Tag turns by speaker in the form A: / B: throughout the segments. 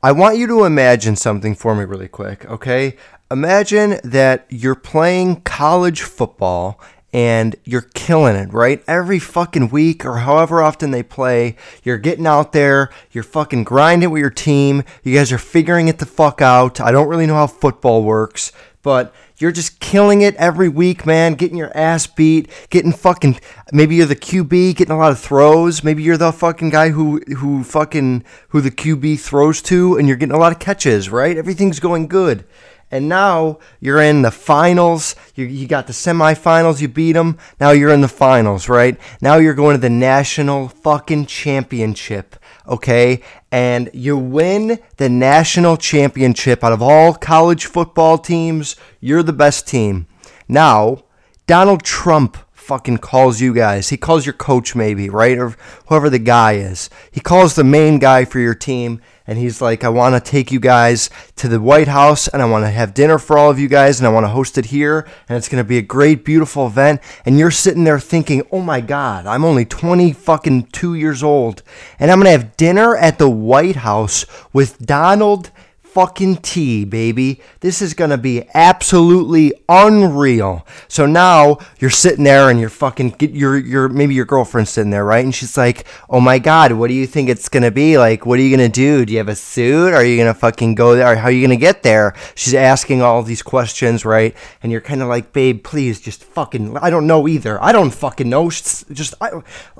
A: I want you to imagine something for me really quick, okay? Imagine that you're playing college football and you're killing it, right? Every fucking week or however often they play, you're getting out there, you're fucking grinding with your team. You guys are figuring it the fuck out. I don't really know how football works, but you're just killing it every week, man. Getting your ass beat, getting fucking. Maybe you're the QB, getting a lot of throws. Maybe you're the fucking guy who who fucking who the QB throws to, and you're getting a lot of catches, right? Everything's going good. And now you're in the finals. You, you got the semifinals. You beat them. Now you're in the finals, right? Now you're going to the national fucking championship, okay? And you win the national championship out of all college football teams. You're the best team. Now, Donald Trump fucking calls you guys. He calls your coach, maybe, right? Or whoever the guy is. He calls the main guy for your team and he's like, I want to take you guys to the White House and I want to have dinner for all of you guys and I want to host it here and it's going to be a great, beautiful event. And you're sitting there thinking, oh my God, I'm only 20 fucking two years old and I'm going to have dinner at the White House with Donald fucking tea, baby. This is going to be absolutely unreal. So now you're sitting there and you're fucking get your your maybe your girlfriend's sitting there, right? And she's like, "Oh my god, what do you think it's going to be? Like, what are you going to do? Do you have a suit? Are you going to fucking go there? How are you going to get there?" She's asking all these questions, right? And you're kind of like, "Babe, please just fucking I don't know either. I don't fucking know. Just I,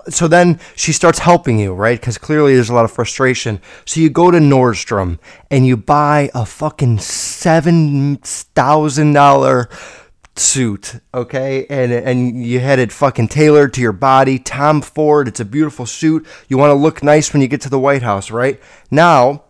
A: so then she starts helping you, right? Cuz clearly there's a lot of frustration. So you go to Nordstrom and you buy a fucking seven thousand dollar suit, okay, and and you had it fucking tailored to your body, Tom Ford. It's a beautiful suit. You want to look nice when you get to the White House, right? Now,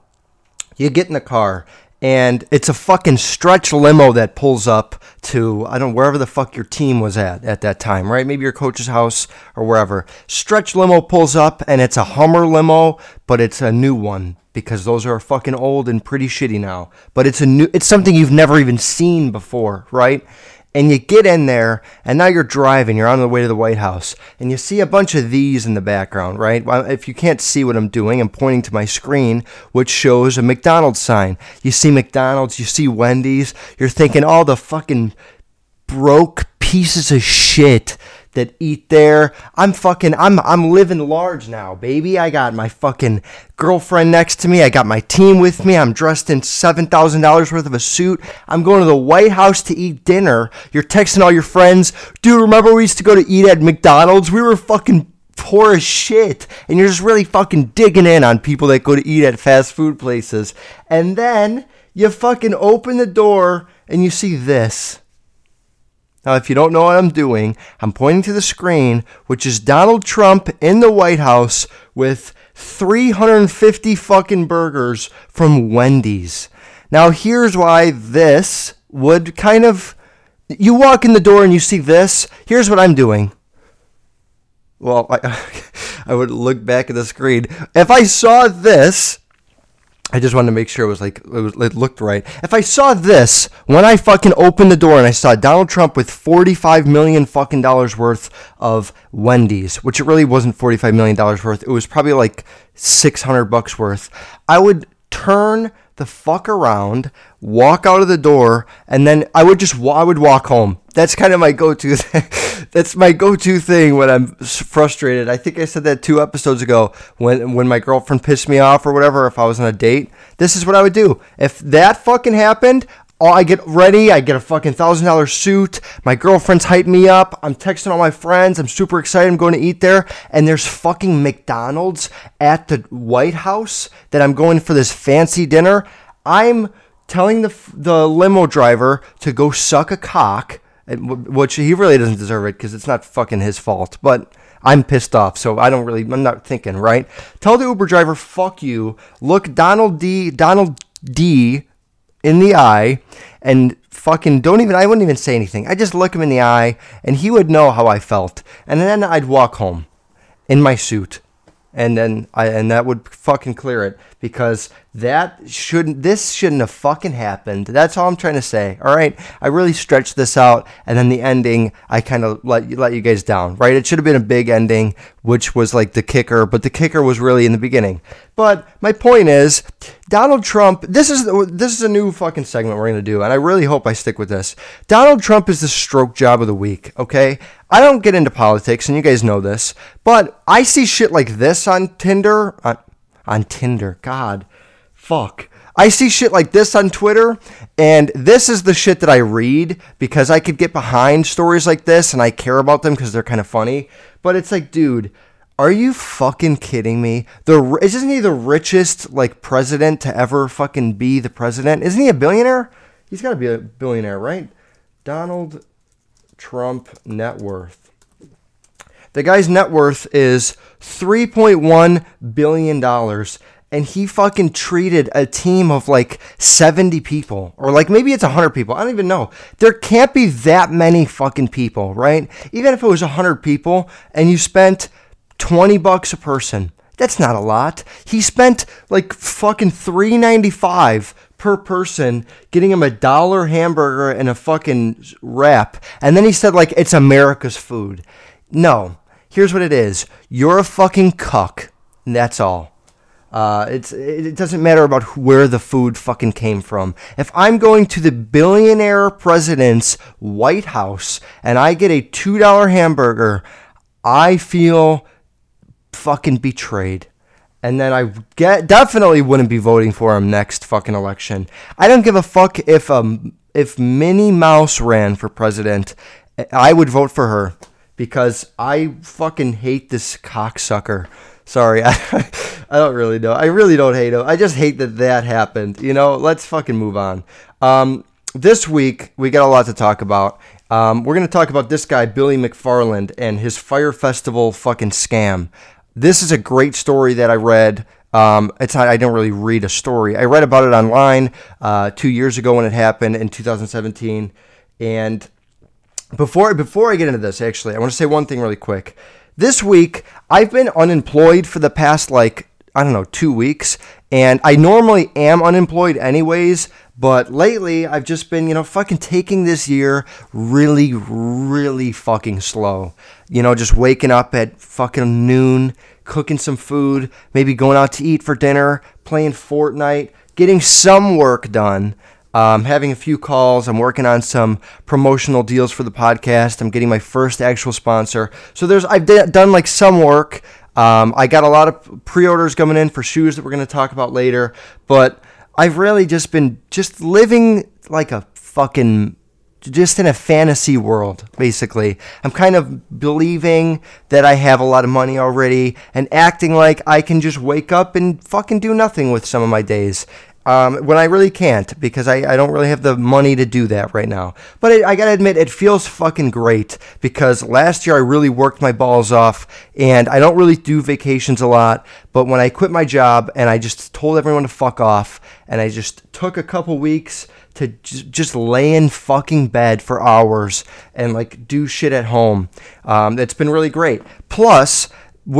A: you get in the car and it's a fucking stretch limo that pulls up to I don't wherever the fuck your team was at at that time, right? Maybe your coach's house or wherever. Stretch limo pulls up and it's a Hummer limo, but it's a new one because those are fucking old and pretty shitty now. But it's a new it's something you've never even seen before, right? And you get in there and now you're driving you're on the way to the white house and you see a bunch of these in the background right? Well, if you can't see what i'm doing i'm pointing to my screen which shows a mcdonald's sign. You see mcdonald's you see wendy's you're thinking all the fucking broke pieces of shit that eat there. I'm fucking I'm I'm living large now, baby. I got my fucking girlfriend next to me. I got my team with me. I'm dressed in $7,000 worth of a suit. I'm going to the White House to eat dinner. You're texting all your friends. Dude, remember we used to go to eat at McDonald's? We were fucking poor as shit. And you're just really fucking digging in on people that go to eat at fast food places. And then you fucking open the door and you see this. Now, if you don't know what I'm doing, I'm pointing to the screen, which is Donald Trump in the White House with 350 fucking burgers from Wendy's. Now, here's why this would kind of. You walk in the door and you see this. Here's what I'm doing. Well, I, I would look back at the screen. If I saw this, I just wanted to make sure it was like it, was, it looked right. If I saw this when I fucking opened the door and I saw Donald Trump with 45 million fucking dollars worth of Wendy's, which it really wasn't 45 million dollars worth. It was probably like 600 bucks worth. I would turn the fuck around, walk out of the door, and then I would just I would walk home. That's kind of my go-to. That's my go-to thing when I'm frustrated. I think I said that two episodes ago when when my girlfriend pissed me off or whatever. If I was on a date, this is what I would do. If that fucking happened, I get ready. I get a fucking thousand dollar suit. My girlfriend's hyping me up. I'm texting all my friends. I'm super excited. I'm going to eat there. And there's fucking McDonald's at the White House that I'm going for this fancy dinner. I'm telling the the limo driver to go suck a cock, which he really doesn't deserve it because it's not fucking his fault. But I'm pissed off, so I don't really. I'm not thinking right. Tell the Uber driver, fuck you. Look Donald D. Donald D in the eye and fucking don't even I wouldn't even say anything. I just look him in the eye and he would know how I felt. And then I'd walk home in my suit. And then I and that would fucking clear it because that shouldn't this shouldn't have fucking happened. That's all I'm trying to say. All right, I really stretched this out, and then the ending I kind of let you let you guys down. Right, it should have been a big ending, which was like the kicker, but the kicker was really in the beginning. But my point is, Donald Trump, this is this is a new fucking segment we're gonna do, and I really hope I stick with this. Donald Trump is the stroke job of the week. Okay, I don't get into politics, and you guys know this, but I see shit like this on Tinder, on, on Tinder. God, fuck. I see shit like this on Twitter, and this is the shit that I read because I could get behind stories like this, and I care about them because they're kind of funny. But it's like, dude are you fucking kidding me? The isn't he the richest like president to ever fucking be the president? Isn't he a billionaire? He's got to be a billionaire, right? Donald Trump net worth. The guy's net worth is 3.1 billion dollars and he fucking treated a team of like 70 people or like maybe it's 100 people i don't even know there can't be that many fucking people right even if it was 100 people and you spent 20 bucks a person. That's not a lot. He spent like fucking 3.95 per person getting him a dollar hamburger and a fucking wrap. And then he said like it's America's food. No. Here's what it is. You're a fucking cuck. And that's all. Uh, it's it doesn't matter about where the food fucking came from. If I'm going to the billionaire president's White House and I get a two dollar hamburger, I feel fucking betrayed. And then I get definitely wouldn't be voting for him next fucking election. I don't give a fuck if um if Minnie Mouse ran for president. I would vote for her because I fucking hate this cocksucker. Sorry, I, I don't really know. I really don't hate him. I just hate that that happened. You know, let's fucking move on. Um, this week we got a lot to talk about. Um, we're gonna talk about this guy Billy McFarland and his Fire Festival fucking scam. This is a great story that I read. Um, it's I don't really read a story. I read about it online uh, two years ago when it happened in 2017. And before before I get into this, actually, I want to say one thing really quick. This week, I've been unemployed for the past like I don't know two weeks, and I normally am unemployed anyways. But lately, I've just been, you know, fucking taking this year really, really fucking slow. You know, just waking up at fucking noon, cooking some food, maybe going out to eat for dinner, playing Fortnite, getting some work done. Um, having a few calls. I'm working on some promotional deals for the podcast. I'm getting my first actual sponsor. So there's I've d- done like some work. Um, I got a lot of pre-orders coming in for shoes that we're going to talk about later, but I've really just been just living like a fucking just in a fantasy world, basically. I'm kind of believing that I have a lot of money already and acting like I can just wake up and fucking do nothing with some of my days um, when I really can't because I, I don't really have the money to do that right now. But I, I gotta admit, it feels fucking great because last year I really worked my balls off and I don't really do vacations a lot. But when I quit my job and I just told everyone to fuck off and I just took a couple weeks to j- just lay in fucking bed for hours and like do shit at home, um, it's been really great. Plus,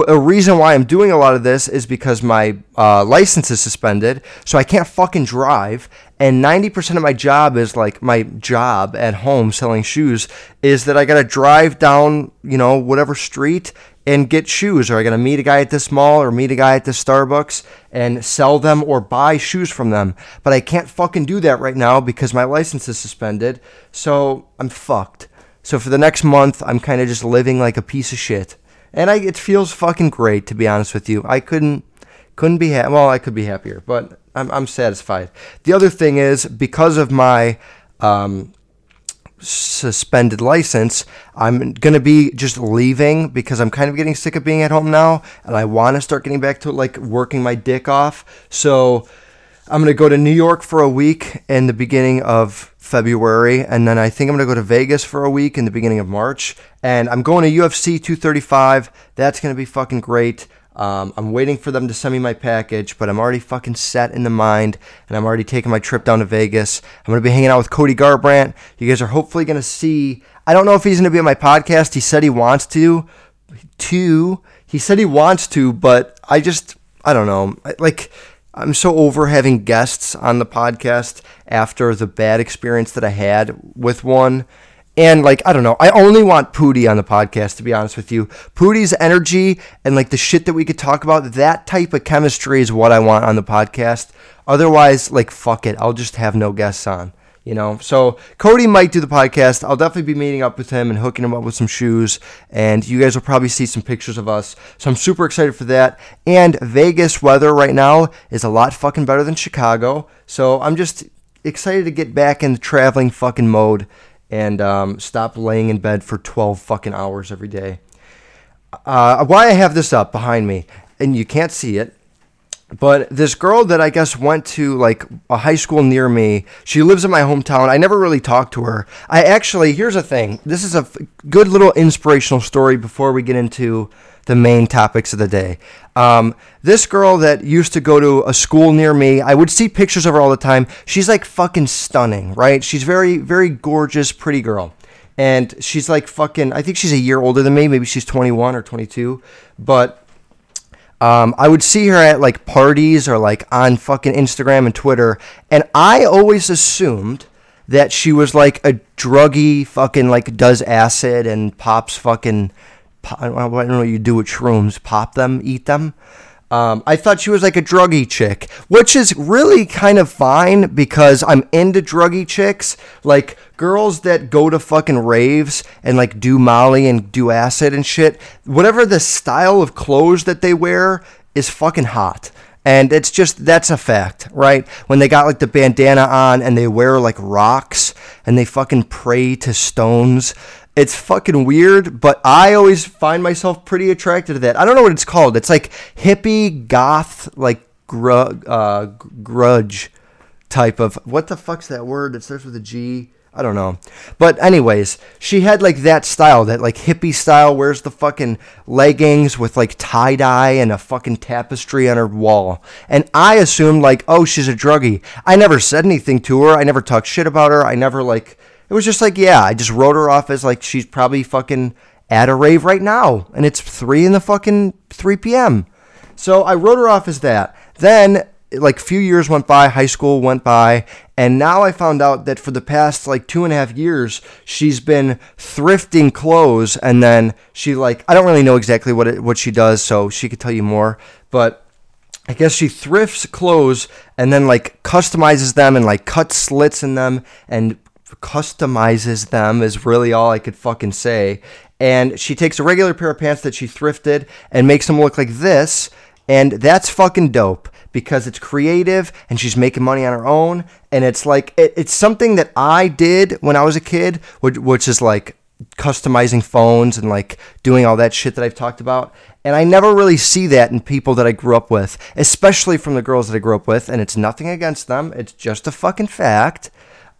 A: a reason why I'm doing a lot of this is because my uh, license is suspended, so I can't fucking drive. And 90% of my job is like my job at home selling shoes is that I gotta drive down, you know, whatever street and get shoes, or I gotta meet a guy at this mall or meet a guy at this Starbucks and sell them or buy shoes from them. But I can't fucking do that right now because my license is suspended, so I'm fucked. So for the next month, I'm kind of just living like a piece of shit and I it feels fucking great to be honest with you. I couldn't couldn't be ha- well, I could be happier, but I'm I'm satisfied. The other thing is because of my um, suspended license, I'm gonna be just leaving because I'm kind of getting sick of being at home now, and I want to start getting back to like working my dick off. So I'm gonna go to New York for a week in the beginning of February, and then I think I'm going to go to Vegas for a week in the beginning of March. And I'm going to UFC 235. That's going to be fucking great. Um, I'm waiting for them to send me my package, but I'm already fucking set in the mind, and I'm already taking my trip down to Vegas. I'm to be hanging out with Cody Garbrandt. You guys are hopefully to see. I don't know if he's to be on my podcast. He said he wants to. To he said he wants to, but I just I don't know. Like I'm so over having guests on the podcast after the bad experience that I had with one. And like, I don't know, I only want Pootie on the podcast, to be honest with you. Pootie's energy and like the shit that we could talk about, that type of chemistry is what I want on the podcast. Otherwise, like, fuck it. I'll just have no guests on you know. So Cody might do the podcast. I'll definitely be meeting up with him and hooking him up with some shoes, and you guys will probably see some pictures of us. So I'm super excited for that. And Vegas weather right now is a lot fucking better than Chicago. So I'm just excited to get back in the traveling fucking mode and um, stop laying in bed for 12 fucking hours every day. Uh, why I have this up behind me, and you can't see it, but this girl that I guess went to like a high school near me, she lives in my hometown. I never really talked to her. I actually, here's a thing. This is a f- good little inspirational story before we get into the main topics of the day. Um, this girl that used to go to a school near me, I would see pictures of her all the time. She's like fucking stunning, right? She's very, very gorgeous, pretty girl. And she's like fucking, I think she's a year older than me. Maybe she's 21 or 22. But um, I would see her at like parties or like on fucking Instagram and Twitter, and I always assumed that she was like a druggy fucking like does acid and pops fucking. I don't know what you do with shrooms. Pop them, eat them. Um, I thought she was like a druggy chick, which is really kind of fine because I'm into druggy chicks. Like girls that go to fucking raves and like do Molly and do acid and shit. Whatever the style of clothes that they wear is fucking hot. And it's just, that's a fact, right? When they got like the bandana on and they wear like rocks and they fucking pray to stones it's fucking weird, but I always find myself pretty attracted to that. I don't know what it's called. It's like hippie goth, like gru- uh, grudge type of what the fuck's that word? It starts with a G. I don't know. But anyways, she had like that style, that like hippie style, wears the fucking leggings with like tie dye and a fucking tapestry on her wall. And I assumed like, oh, she's a druggie. I never said anything to her. I never talked shit about her. I never like it was just like, yeah, I just wrote her off as like she's probably fucking at a rave right now, and it's three in the fucking three p.m. So I wrote her off as that. Then like a few years went by, high school went by, and now I found out that for the past like two and a half years, she's been thrifting clothes, and then she like I don't really know exactly what it, what she does, so she could tell you more, but. I guess she thrifts clothes and then like customizes them and like cuts slits in them and customizes them is really all I could fucking say. And she takes a regular pair of pants that she thrifted and makes them look like this. And that's fucking dope because it's creative and she's making money on her own. And it's like, it, it's something that I did when I was a kid, which, which is like customizing phones and like doing all that shit that I've talked about. And I never really see that in people that I grew up with, especially from the girls that I grew up with. And it's nothing against them, it's just a fucking fact.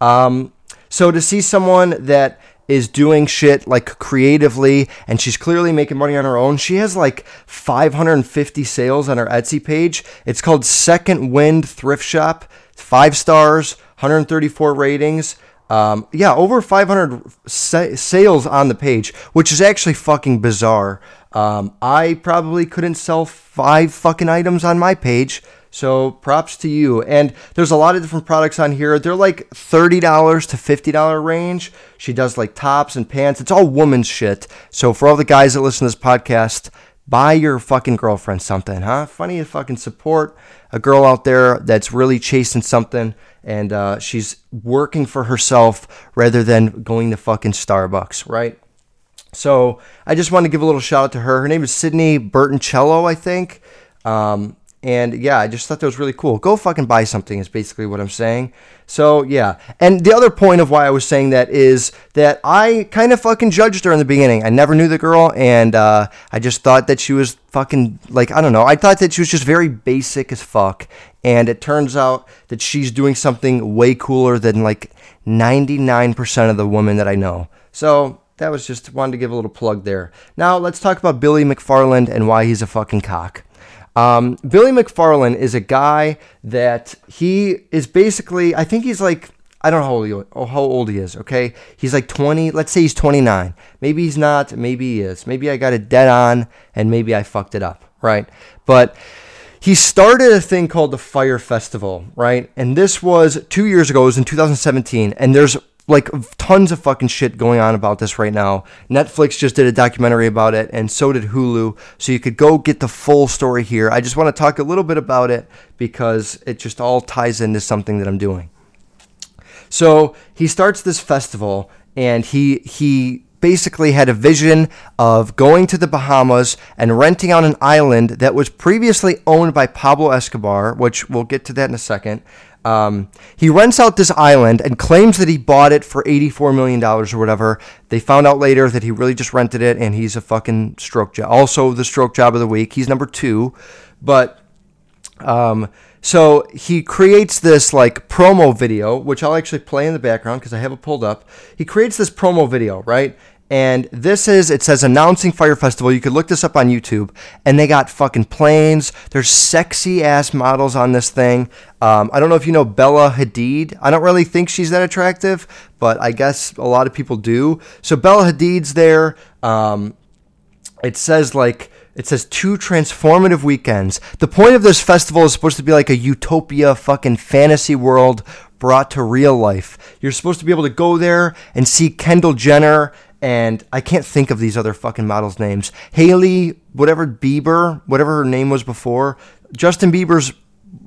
A: Um, so to see someone that is doing shit like creatively and she's clearly making money on her own. She has like 550 sales on her Etsy page. It's called Second Wind Thrift Shop. Five stars, 134 ratings. Um, yeah, over 500 sa- sales on the page, which is actually fucking bizarre. Um, I probably couldn't sell five fucking items on my page so props to you. And there's a lot of different products on here. They're like $30 to $50 range. She does like tops and pants. It's all woman's shit. So for all the guys that listen to this podcast, buy your fucking girlfriend something, huh? Funny to fucking support a girl out there that's really chasing something and uh, she's working for herself rather than going to fucking Starbucks, right? So I just want to give a little shout out to her. Her name is Sydney Bertoncello, I think. Um, and yeah, I just thought that was really cool. Go fucking buy something is basically what I'm saying. So yeah. And the other point of why I was saying that is that I kind of fucking judged her in the beginning. I never knew the girl and uh, I just thought that she was fucking like I don't know. I thought that she was just very basic as fuck. And it turns out that she's doing something way cooler than like 99% of the women that I know. So that was just wanted to give a little plug there. Now let's talk about Billy McFarland and why he's a fucking cock. Um, Billy McFarland is a guy that he is basically, I think he's like, I don't know how old, he, how old he is, okay? He's like 20, let's say he's 29. Maybe he's not, maybe he is. Maybe I got it dead on and maybe I fucked it up, right? But he started a thing called the Fire Festival, right? And this was two years ago, it was in 2017. And there's like tons of fucking shit going on about this right now. Netflix just did a documentary about it, and so did Hulu. So you could go get the full story here. I just want to talk a little bit about it because it just all ties into something that I'm doing. So he starts this festival, and he he basically had a vision of going to the Bahamas and renting out an island that was previously owned by Pablo Escobar, which we'll get to that in a second. Um, he rents out this island and claims that he bought it for $84 million or whatever. They found out later that he really just rented it and he's a fucking stroke job. Also, the stroke job of the week. He's number two. But um, so he creates this like promo video, which I'll actually play in the background because I have it pulled up. He creates this promo video, right? And this is, it says announcing Fire Festival. You could look this up on YouTube. And they got fucking planes. There's sexy ass models on this thing. Um, I don't know if you know Bella Hadid. I don't really think she's that attractive, but I guess a lot of people do. So Bella Hadid's there. Um, it says like, it says two transformative weekends. The point of this festival is supposed to be like a utopia fucking fantasy world brought to real life. You're supposed to be able to go there and see Kendall Jenner and I can't think of these other fucking models' names. Haley, whatever Bieber, whatever her name was before, Justin Bieber's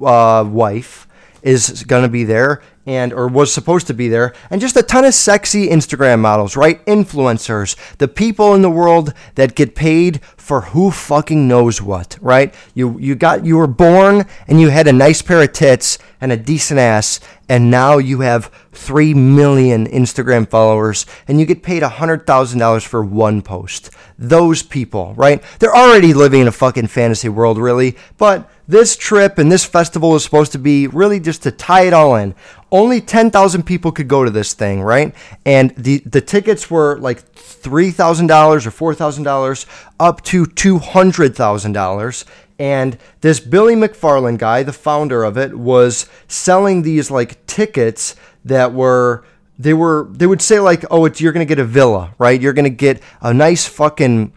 A: uh, wife is going to be there and or was supposed to be there and just a ton of sexy Instagram models, right? Influencers, the people in the world that get paid for who fucking knows what, right? You you got you were born and you had a nice pair of tits and a decent ass and now you have 3 million Instagram followers and you get paid $100,000 for one post. Those people, right? They're already living in a fucking fantasy world really, but this trip and this festival is supposed to be really just to tie it all in only 10,000 people could go to this thing, right? And the, the tickets were like $3,000 or $4,000 up to $200,000. And this Billy McFarland guy, the founder of it, was selling these like tickets that were they were they would say like, "Oh, it's you're to get a villa, right? You're to get a nice fucking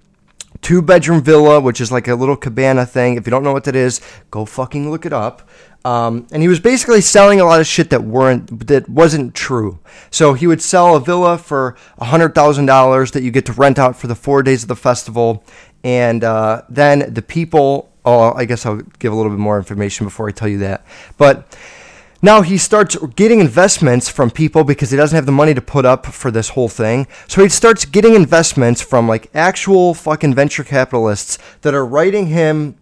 A: two bedroom villa, which is like a little cabana thing. If you don't know what that is, go fucking look it up. Um, and he was basically selling a lot of shit that weren't that wasn't true. So he would sell a villa for hundred thousand dollars that you get to rent out for the four days of the festival, and uh, then the people. Oh, I guess I'll give a little bit more information before I tell you that. But now he starts getting investments from people because he doesn't have the money to put up for this whole thing. So he starts getting investments from like actual fucking venture capitalists that are writing him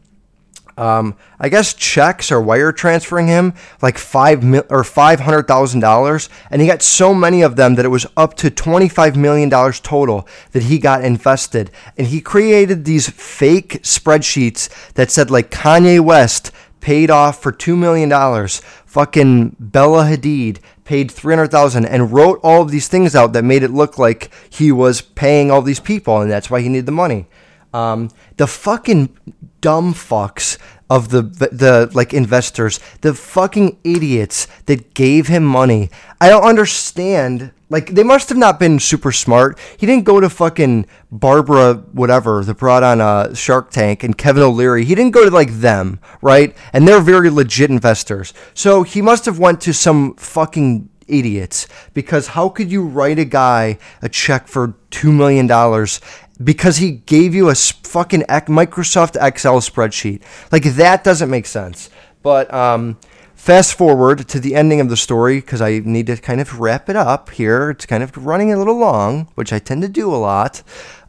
A: um, I guess checks or wire transferring him like five mil- or five hundred thousand dollars, and he got so many of them that it was up to twenty five million dollars total that he got invested. And he created these fake spreadsheets that said like Kanye West paid off for two million dollars, fucking Bella Hadid paid three hundred thousand, and wrote all of these things out that made it look like he was paying all these people, and that's why he needed the money. Um, the fucking dumb fucks of the the like investors, the fucking idiots that gave him money. I don't understand. Like they must have not been super smart. He didn't go to fucking Barbara whatever that brought on a uh, Shark Tank and Kevin O'Leary. He didn't go to like them, right? And they're very legit investors. So he must have went to some fucking idiots because how could you write a guy a check for 2 million dollars because he gave you a fucking Microsoft Excel spreadsheet. Like that doesn't make sense. But um, fast forward to the ending of the story because I need to kind of wrap it up here. It's kind of running a little long, which I tend to do a lot.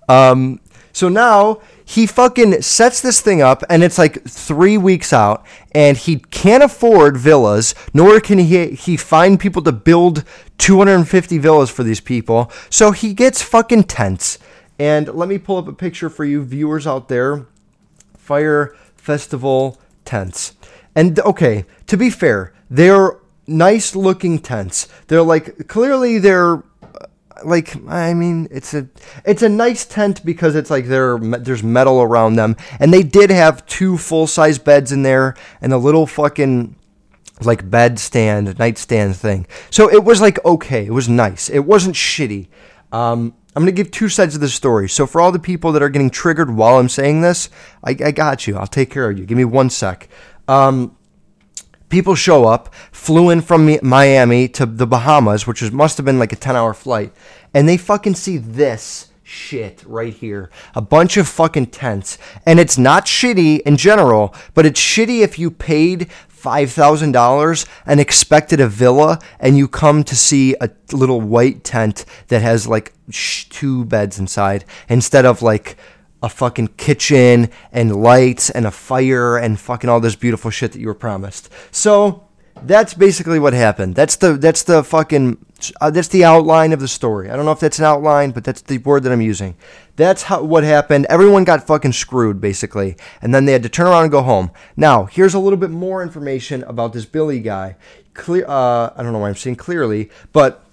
A: Um, so now he fucking sets this thing up and it's like three weeks out and he can't afford villas nor can he he find people to build 250 villas for these people so he gets fucking tents and let me pull up a picture for you viewers out there. Fire Festival tents. And okay, to be fair, they're nice looking tents. They're like clearly they're uh, like I mean it's a it's a nice tent because it's like there there's metal around them and they did have two full size beds in there and a little fucking like bed stand nightstand thing. So it was like okay, it was nice. It wasn't shitty. Um, I'm going to give two sides of the story. So, for all the people that are getting triggered while I'm saying this, I, I got you. I'll take care of you. Give me one sec. Um, People show up, flew in from Miami to the Bahamas, which must have been like a 10 hour flight, and they fucking see this shit right here. A bunch of fucking tents. And it's not shitty in general, but it's shitty if you paid $5,000 and expected a villa and you come to see a little white tent that has like two beds inside instead of like a fucking kitchen and lights and a fire and fucking all this beautiful shit that you were promised. So that's basically what happened. That's the that's the fucking uh, that's the outline of the story. I don't know if that's an outline, but that's the word that I'm using. That's how what happened. Everyone got fucking screwed basically, and then they had to turn around and go home. Now here's a little bit more information about this Billy guy. Clear. Uh, I don't know why I'm saying clearly, but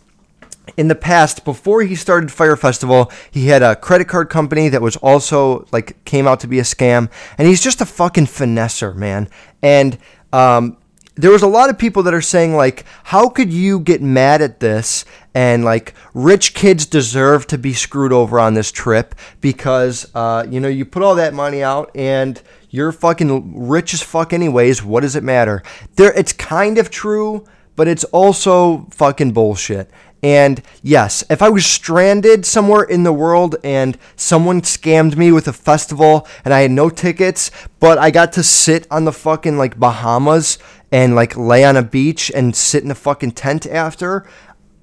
A: in the past, before he started Fire Festival, he had a credit card company that was also like came out to be a scam, and he's just a fucking finesser, man. And um, there was a lot of people that are saying like how could you get mad at this and like rich kids deserve to be screwed over on this trip because uh, you know you put all that money out and you're fucking rich as fuck anyways. What does it matter? There it's kind of true but it's also fucking bullshit. And yes, if I was stranded somewhere in the world and someone scammed me with a festival and I had no tickets, but I got to sit on the fucking like Bahamas and like lay on a beach and sit in a fucking tent after,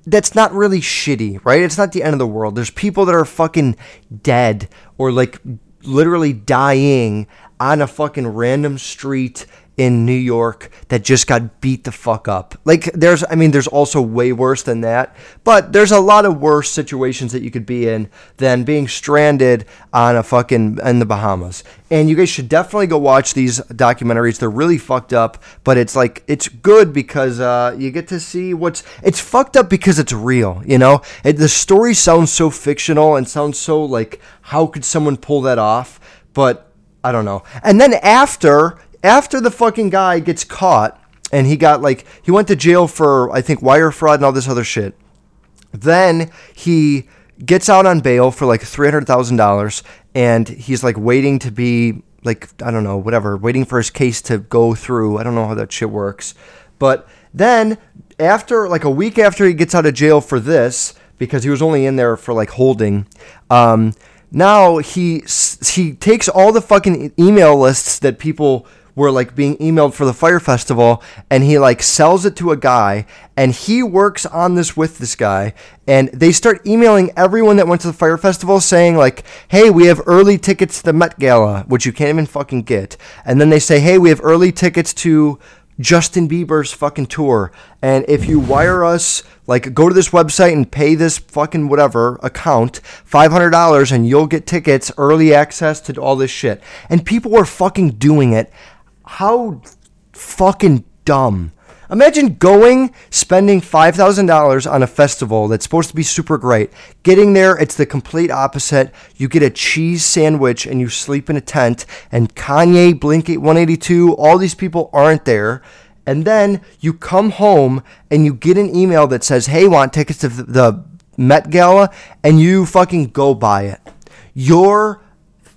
A: that's not really shitty, right? It's not the end of the world. There's people that are fucking dead or like literally dying on a fucking random street in New York that just got beat the fuck up. Like there's I mean there's also way worse than that, but there's a lot of worse situations that you could be in than being stranded on a fucking in the Bahamas. And you guys should definitely go watch these documentaries. They're really fucked up, but it's like it's good because uh, you get to see what's it's fucked up because it's real, you know? It, the story sounds so fictional and sounds so like how could someone pull that off? But I don't know. And then after after the fucking guy gets caught and he got like he went to jail for I think wire fraud and all this other shit. Then he gets out on bail for like three hundred thousand dollars, and he's like waiting to be like I don't know whatever, waiting for his case to go through. I don't know how that shit works, but then after like a week after he gets out of jail for this because he was only in there for like holding. Um, now he he takes all the fucking email lists that people were like being emailed for the fire Festival, and he like sells it to a guy, and he works on this with this guy, and they start emailing everyone that went to the fire Festival saying like, "Hey, we have early tickets to the Met Gala, which you can't even fucking get," and then they say, "Hey, we have early tickets to." Justin Bieber's fucking tour. And if you wire us, like, go to this website and pay this fucking whatever account, $500, and you'll get tickets, early access to all this shit. And people were fucking doing it how fucking dumb. Imagine going, spending $5,000 on a festival that's supposed to be super great. Getting there, it's the complete opposite. You get a cheese sandwich and you sleep in a tent, and Kanye, Blink 182, all these people aren't there. And then you come home and you get an email that says, hey, want tickets to the Met Gala? And you fucking go buy it. You're,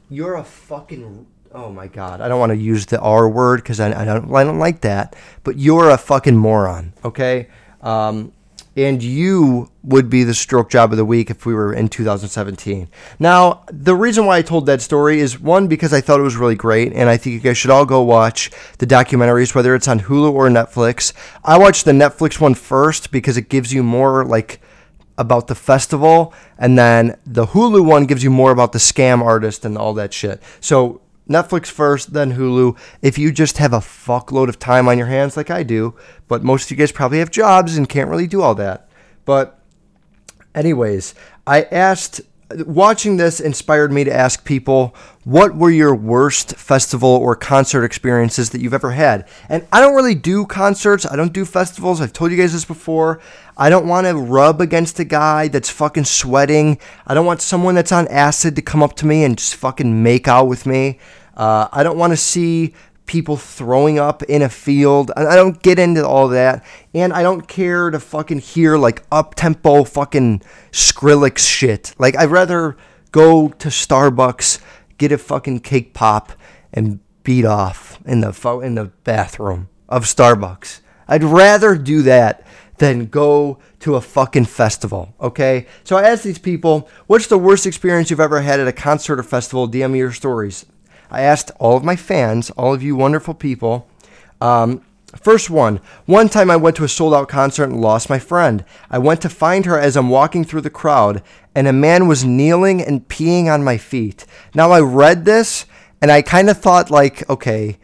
A: you're a fucking oh my god, I don't want to use the R word because I, I, don't I don't like that. But you're a fucking moron, okay? Um, and you would be the stroke job of the week if we were in 2017. Now, the reason why I told that story is one because I thought it was really great, and I think you guys should all go watch the documentaries, whether it's on Hulu or Netflix. I watched the Netflix one first because it gives you more like about the festival, and then the Hulu one gives you more about the scam artist and all that shit. So Netflix first, then Hulu. If you just have a fuckload of time on your hands, like I do, but most of you guys probably have jobs and can't really do all that. But, anyways, I asked, watching this inspired me to ask people, what were your worst festival or concert experiences that you've ever had? And I don't really do concerts, I don't do festivals. I've told you guys this before. I don't want to rub against a guy that's fucking sweating. I don't want someone that's on acid to come up to me and just fucking make out with me. Uh, I don't want to see people throwing up in a field. I don't get into all that. And I don't care to fucking hear like up tempo fucking Skrillex shit. Like, I'd rather go to Starbucks, get a fucking cake pop, and beat off in the, in the bathroom. of Starbucks. I'd rather do that than go to a fucking festival, okay? So I asked these people, what's the worst experience you've ever had at a concert or festival? DM me your stories. I asked all of my fans, all of you wonderful people, um, First one. One time I went to a sold out concert and lost my friend. I went to find her as I'm walking through the crowd, and a man was kneeling and peeing on my feet. Now I read this and I kind of thought, like, okay,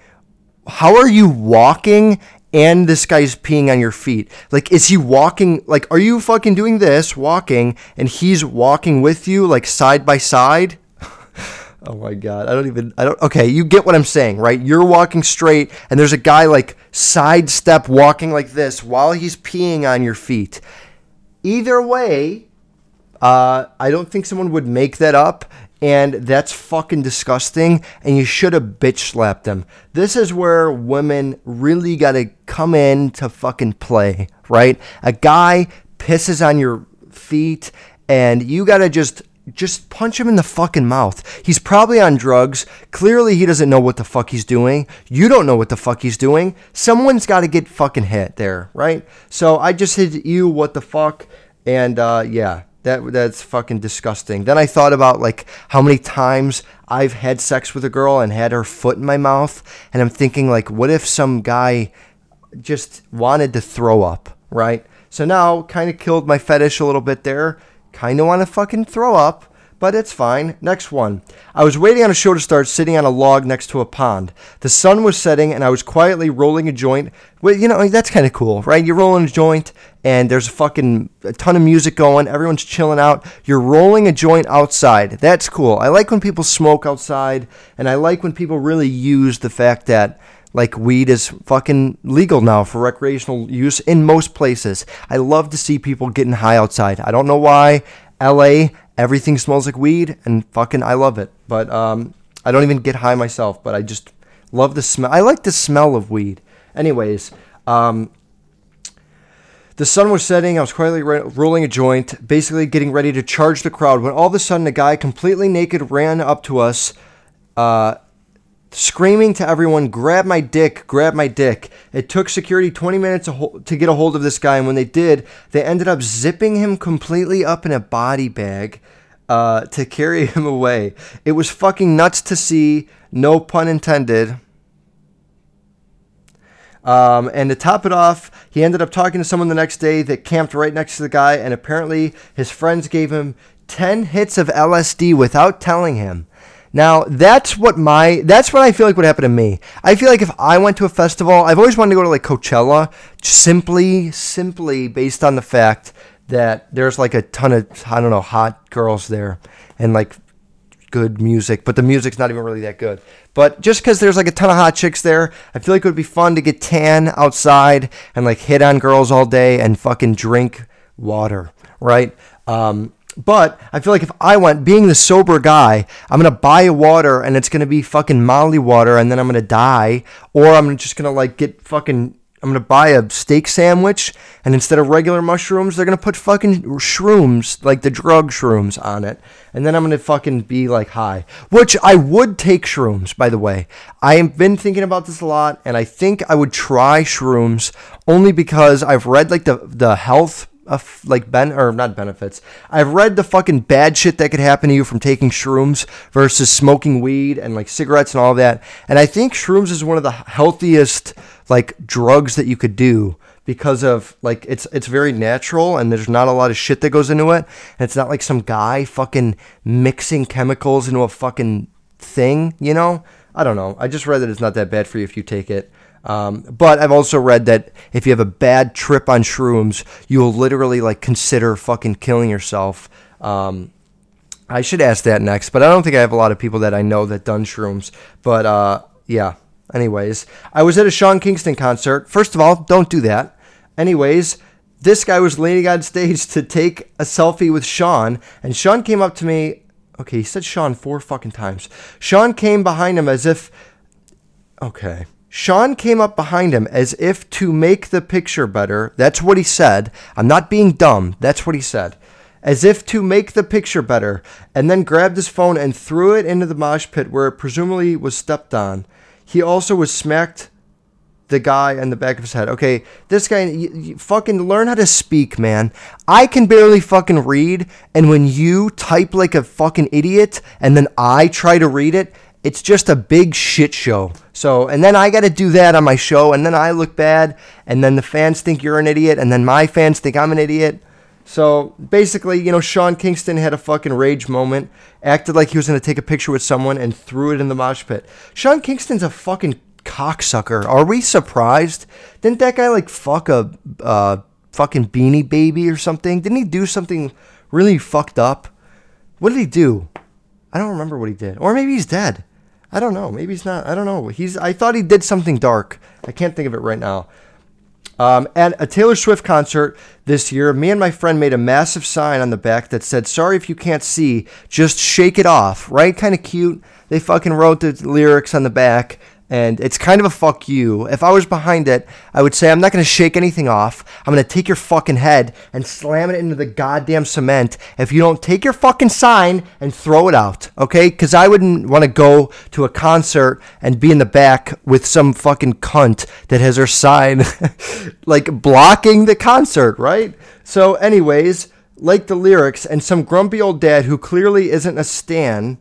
A: how are you walking and this guy's peeing on your feet? Like, is he walking? Like, are you fucking doing this, walking, and he's walking with you, like, side by side? Oh my god, I don't even I don't okay, you get what I'm saying, right? You're walking straight and there's a guy like sidestep walking like this while he's peeing on your feet. Either way, uh, I don't think someone would make that up and that's fucking disgusting and you should have bitch slapped them. This is where women really got to come in to fucking play, right? A guy pisses on your feet and you got to just just punch him in the fucking mouth. He's probably on drugs. Clearly, he doesn't know what the fuck he's doing. You don't know what the fuck he's doing. Someone's got to get fucking hit there, right? So I just hit you, what the fuck? And uh, yeah, that that's fucking disgusting. Then I thought about like how many times I've had sex with a girl and had her foot in my mouth, and I'm thinking like, what if some guy just wanted to throw up, right? So now kind of killed my fetish a little bit there Kind of want to fucking throw up, but it's fine. Next one. I was waiting on a show to start sitting on a log next to a pond. The sun was setting and I was quietly rolling a joint. Well, you know, that's kind of cool, right? You're rolling a joint and there's a fucking a ton of music going. Everyone's chilling out. You're rolling a joint outside. That's cool. I like when people smoke outside and I like when people really use the fact that like weed is fucking legal now for recreational use in most places. I love to see people getting high outside. I don't know why. LA, everything smells like weed, and fucking I love it. But um, I don't even get high myself, but I just love the smell. I like the smell of weed. Anyways, um, the sun was setting. I was quietly rolling a joint, basically getting ready to charge the crowd, when all of a sudden a guy completely naked ran up to us. Uh, screaming to everyone, grab my dick, grab my dick. It took security 20 minutes to, get a hold of this guy, and when they did, they ended up zipping him completely up in a body bag uh, to carry him away. It was fucking nuts to see, no pun intended. Um, and to top it off, he ended up talking to someone the next day that camped right next to the guy, and apparently his friends gave him 10 hits of LSD without telling him. Now that's what my that's what I feel like would happen to me. I feel like if I went to a festival, I've always wanted to go to like Coachella, simply simply based on the fact that there's like a ton of I don't know hot girls there and like good music, but the music's not even really that good. But just because there's like a ton of hot chicks there, I feel like it would be fun to get tan outside and like hit on girls all day and fucking drink water, right? Um, but I feel like if I went, being the sober guy, I'm gonna buy water and it's gonna be fucking Molly water, and then I'm gonna die, or I'm just gonna like get fucking. I'm gonna buy a steak sandwich, and instead of regular mushrooms, they're gonna put fucking shrooms, like the drug shrooms, on it, and then I'm gonna fucking be like high. Which I would take shrooms, by the way. I've been thinking about this a lot, and I think I would try shrooms only because I've read like the the health like ben or not benefits. I've read the fucking bad shit that could happen to you from taking shrooms versus smoking weed and like cigarettes and all that. And I think shrooms is one of the healthiest like drugs that you could do because of like it's it's very natural and there's not a lot of shit that goes into it. And it's not like some guy fucking mixing chemicals into a fucking thing, you know? I don't know. I just read that it's not that bad for you if you take it. Um, but I've also read that if you have a bad trip on shrooms, you will literally like consider fucking killing yourself. Um, I should ask that next, but I don't think I have a lot of people that I know that done shrooms. But uh, yeah. Anyways, I was at a Sean Kingston concert. First of all, don't do that. Anyways, this guy was leaning on stage to take a selfie with Sean, and Sean came up to me. Okay, he said Sean four fucking times. Sean came behind him as if. Okay. Sean came up behind him as if to make the picture better. That's what he said. I'm not being dumb. That's what he said. As if to make the picture better, and then grabbed his phone and threw it into the mosh pit where it presumably was stepped on. He also was smacked the guy in the back of his head. Okay, this guy, you, you fucking learn how to speak, man. I can barely fucking read, and when you type like a fucking idiot, and then I try to read it, it's just a big shit show. So, and then I got to do that on my show, and then I look bad, and then the fans think you're an idiot, and then my fans think I'm an idiot. So basically, you know, Sean Kingston had a fucking rage moment, acted like he was going to take a picture with someone, and threw it in the mosh pit. Sean Kingston's a fucking cocksucker. Are we surprised? Didn't that guy like fuck a uh, fucking beanie baby or something? Didn't he do something really fucked up? What did he do? I don't remember what he did. Or maybe he's dead. I don't know. Maybe he's not. I don't know. He's. I thought he did something dark. I can't think of it right now. Um, at a Taylor Swift concert this year, me and my friend made a massive sign on the back that said, Sorry if you can't see, just shake it off, right? Kind of cute. They fucking wrote the lyrics on the back and it's kind of a fuck you. If I was behind it, I would say I'm not going to shake anything off. I'm going to take your fucking head and slam it into the goddamn cement if you don't take your fucking sign and throw it out, okay? Because I wouldn't want to go to a concert and be in the back with some fucking cunt that has her sign like blocking the concert, right? So, anyways, like the lyrics, and some grumpy old dad who clearly isn't a stan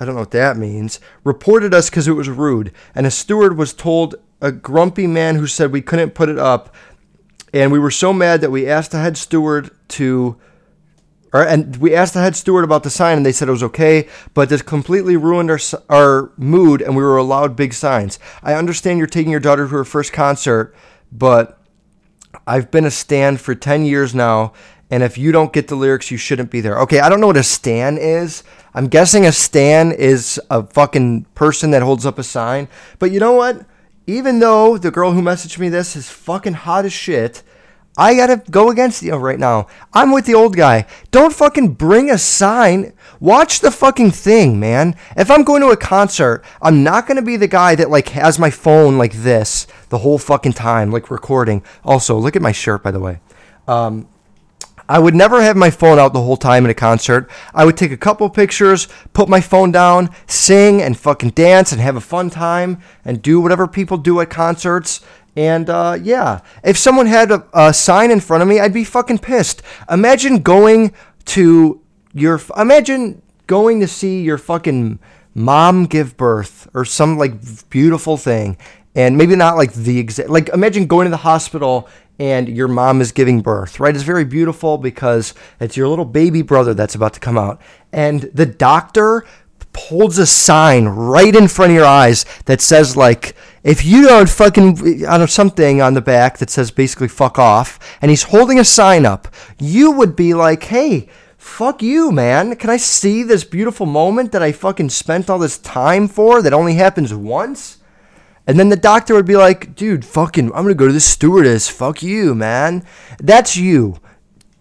A: I don't know what that means, reported us because it was rude. And a steward was told a grumpy man who said we couldn't put it up. And we were so mad that we asked the head steward to, or, and we asked the head steward about the sign, and they said it was okay, but this completely ruined our our mood, and we were allowed big signs. I understand you're taking your daughter to her first concert, but I've been a stand for ten years now, and if you don't get the lyrics, you shouldn't be there. Okay, I don't know what a stan is. I'm guessing a stan is a fucking person that holds up a sign. But you know what? Even though the girl who messaged me this is fucking hot as shit, I gotta go against you right now. I'm with the old guy. Don't fucking bring a sign. Watch the fucking thing, man. If I'm going to a concert, I'm not gonna be the guy that like has my phone like this the whole fucking time, like recording. Also, look at my shirt, by the way. Um, I would never have my phone out the whole time at a concert. I would take a couple pictures, put my phone down, sing and fucking dance and have a fun time and do whatever people do at concerts. And uh, yeah, if someone had a, a sign in front of me, I'd be fucking pissed. Imagine going to your, imagine going to see your fucking mom give birth or some like beautiful thing and maybe not like the exact like imagine going to the hospital and your mom is giving birth, right? It's very beautiful because it's your little baby brother that's about to come out. And the doctor holds a sign right in front of your eyes that says like if you don't fucking I don't know something on the back that says basically fuck off and he's holding a sign up you would be like hey fuck you man can I see this beautiful moment that I fucking spent all this time for that only happens once and then the doctor would be like, dude, fucking, I'm going to go to the stewardess. Fuck you, man. That's you.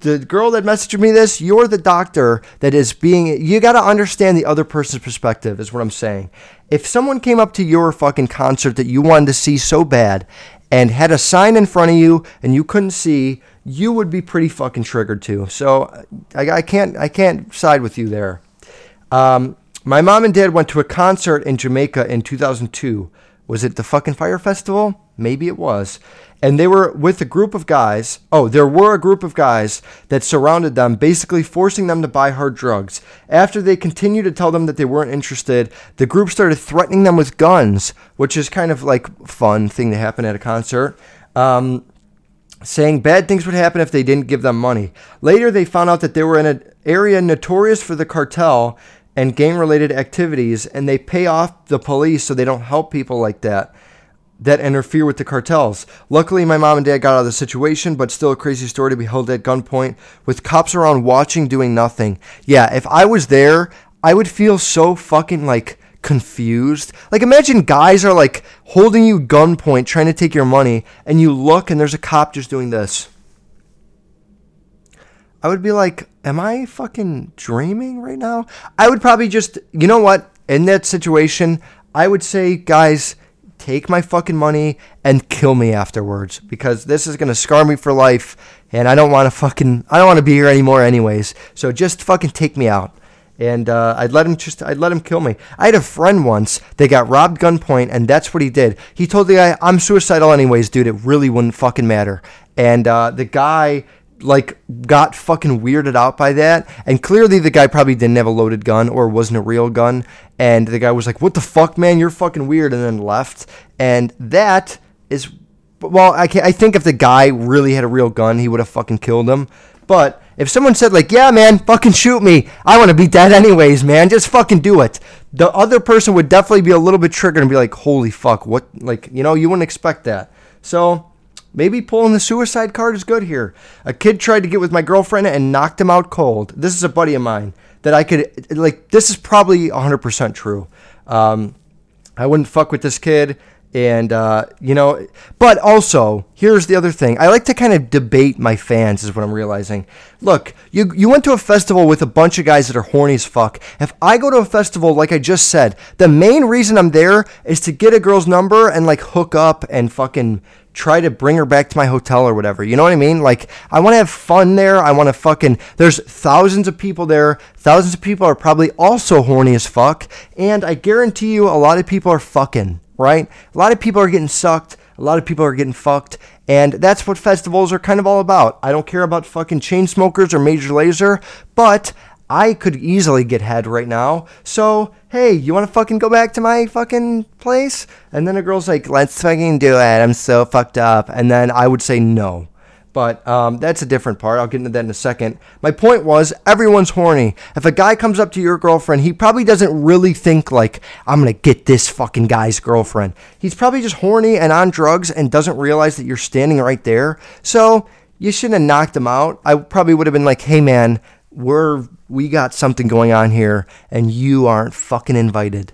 A: The girl that messaged me this, you're the doctor that is being, you got to understand the other person's perspective, is what I'm saying. If someone came up to your fucking concert that you wanted to see so bad and had a sign in front of you and you couldn't see, you would be pretty fucking triggered too. So I, I can't, I can't side with you there. Um, my mom and dad went to a concert in Jamaica in 2002 was it the fucking Fyre Festival? Maybe it was. And they were with a group of guys. Oh, there were a group of guys that surrounded them, basically forcing them to buy hard drugs. After they continued to tell them that they weren't interested, the group started threatening them with guns, which is kind of like fun thing to happen at a concert. Um, saying bad things would happen if they didn't give them money. Later, they found out that they were in an area notorious for the cartel and gang related activities, and they pay off the police so they don't help people like that that interfere with the cartels. Luckily, my mom and dad got out of the situation, but still a crazy story to be held at gunpoint with cops around watching, doing nothing. Yeah, if I was there, I would feel so fucking like confused. Like, imagine guys are like holding you gunpoint, trying to take your money, and you look and there's a cop just doing this. I would be like, am I fucking dreaming right now? I would probably just, you know what? In that situation, I would say, guys, take my fucking money and kill me afterwards because this is going to scar me for life and I don't want to fucking, I don't want to be here anymore anyways. So just fucking take me out. and uh, I'd let him just I'd let him kill me. I had a friend once that got robbed gunpoint, and that's what he did. He told the guy, "I'm suicidal anyways, dude. It really wouldn't fucking matter." And uh, the guy like got fucking weirded out by that and clearly the guy probably didn't have a loaded gun or wasn't a real gun and the guy was like what the fuck man you're fucking weird and then left and that is well I, I think if the guy really had a real gun he would have fucking killed him but if someone said like, "Yeah, man, fucking shoot me. I want to be dead anyways, man. Just fucking do it." The other person would definitely be a little bit triggered and be like, "Holy fuck, what like, you know, you wouldn't expect that." So, maybe pulling the suicide card is good here. A kid tried to get with my girlfriend and knocked him out cold. This is a buddy of mine that I could like this is probably 100% true. Um, I wouldn't fuck with this kid and uh, you know but also here's the other thing i like to kind of debate my fans is what i'm realizing look you you went to a festival with a bunch of guys that are horny as fuck if i go to a festival like i just said the main reason i'm there is to get a girl's number and like hook up and fucking try to bring her back to my hotel or whatever you know what i mean like i want to have fun there i want to fucking there's thousands of people there thousands of people are probably also horny as fuck and i guarantee you a lot of people are fucking right? A lot of people are getting sucked. A lot of people are getting fucked. And that's what festivals are kind of all about. I don't care about fucking Chainsmokers or Major Lazer, but I could easily get head right now. So, hey, you want to fucking go back to my fucking place? And then a girl's like, let's fucking do it. I'm so fucked up. And then I would say no. But um, that's a different part. I'll get into that in a second. My point was, everyone's horny. If a guy comes up to your girlfriend, he probably doesn't really think, like, I'm going to get this fucking guy's girlfriend. He's probably just horny and on drugs and doesn't realize that you're standing right there. So you shouldn't have knocked him out. I probably would have been like, hey, man, we're, we got something going on here and you aren't fucking invited.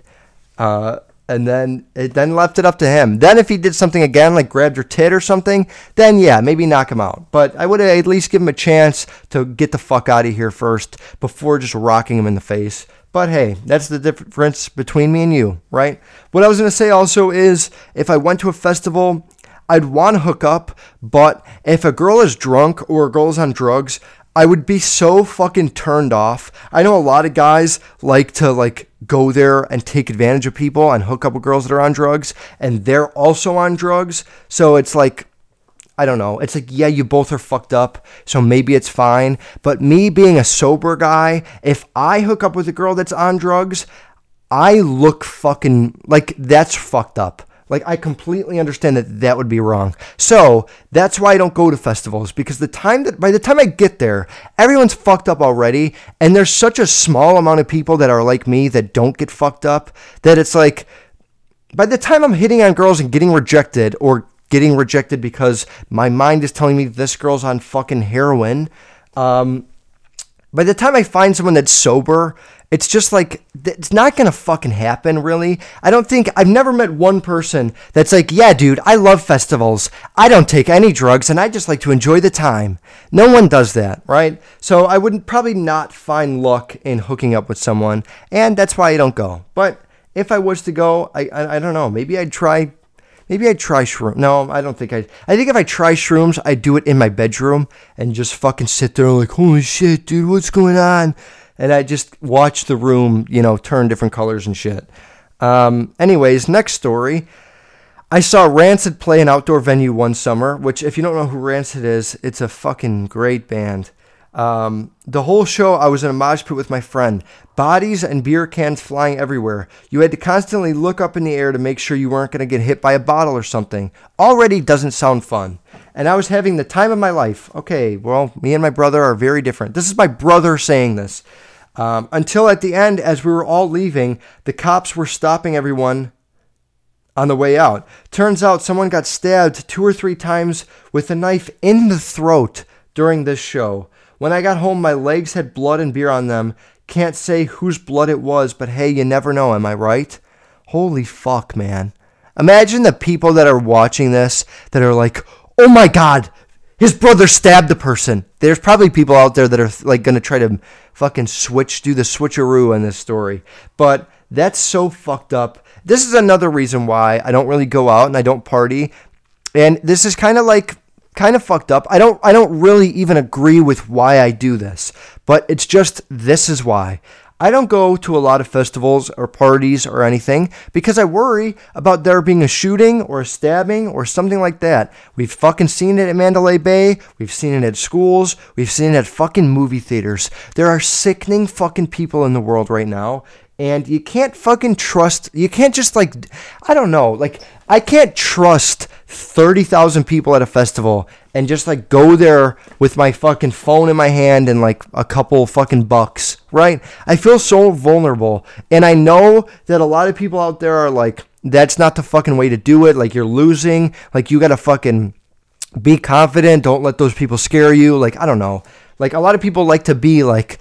A: Uh, and then it then left it up to him. Then if he did something again, like grabbed your tit or something, then yeah, maybe knock him out. But I would at least give him a chance to get the fuck out of here first before just rocking him in the face. But hey, that's the difference between me and you, right? What I was gonna say also is if I went to a festival, I'd want to hook up, but if a girl is drunk or a girl is on drugs, I would be so fucking turned off. I know a lot of guys like to like go there and take advantage of people and hook up with girls that are on drugs and they're also on drugs. So it's like I don't know. It's like, yeah, you both are fucked up, so maybe it's fine. But me being a sober guy, if I hook up with a girl that's on drugs, I look fucking like that's fucked up. Like, I completely understand that that would be wrong. So, that's why I don't go to festivals because the time that, by the time I get there, everyone's fucked up already. And there's such a small amount of people that are like me that don't get fucked up that it's like, by the time I'm hitting on girls and getting rejected or getting rejected because my mind is telling me this girl's on fucking heroin, um, by the time I find someone that's sober it's just like it's not gonna fucking happen, really. I don't think I've never met one person that's like, yeah, dude, I love festivals. I don't take any drugs, and I just like to enjoy the time. No one does that, right? So I would probably not find luck in hooking up with someone, and that's why I don't go. But if I was to go, I I, I don't know. Maybe I'd try. Maybe I'd try shroom. No, I don't think I. I think if I try shrooms, I'd do it in my bedroom and just fucking sit there like, holy shit, dude, what's going on? And I just watched the room, you know, turn different colors and shit. Um, anyways, next story. I saw Rancid play an outdoor venue one summer, which, if you don't know who Rancid is, it's a fucking great band. Um, the whole show, I was in a mosh pit with my friend. Bodies and beer cans flying everywhere. You had to constantly look up in the air to make sure you weren't going to get hit by a bottle or something. Already doesn't sound fun. And I was having the time of my life. Okay, well, me and my brother are very different. This is my brother saying this. Um, until at the end, as we were all leaving, the cops were stopping everyone on the way out. Turns out someone got stabbed two or three times with a knife in the throat during this show. When I got home, my legs had blood and beer on them. Can't say whose blood it was, but hey, you never know, am I right? Holy fuck, man. Imagine the people that are watching this that are like, oh my god, his brother stabbed the person. There's probably people out there that are like going to try to fucking switch, do the switcheroo in this story. But that's so fucked up. This is another reason why I don't really go out and I don't party. And this is kind of like kind of fucked up. I don't I don't really even agree with why I do this, but it's just this is why. I don't go to a lot of festivals or parties or anything because I worry about there being a shooting or a stabbing or something like that. We've fucking seen it at Mandalay Bay. We've seen it at schools. We've seen it at fucking movie theaters. There are sickening fucking people in the world right now. And you can't fucking trust, you can't just like, I don't know, like, I can't trust 30,000 people at a festival and just like go there with my fucking phone in my hand and like a couple fucking bucks, right? I feel so vulnerable. And I know that a lot of people out there are like, that's not the fucking way to do it. Like, you're losing. Like, you gotta fucking be confident. Don't let those people scare you. Like, I don't know. Like, a lot of people like to be like,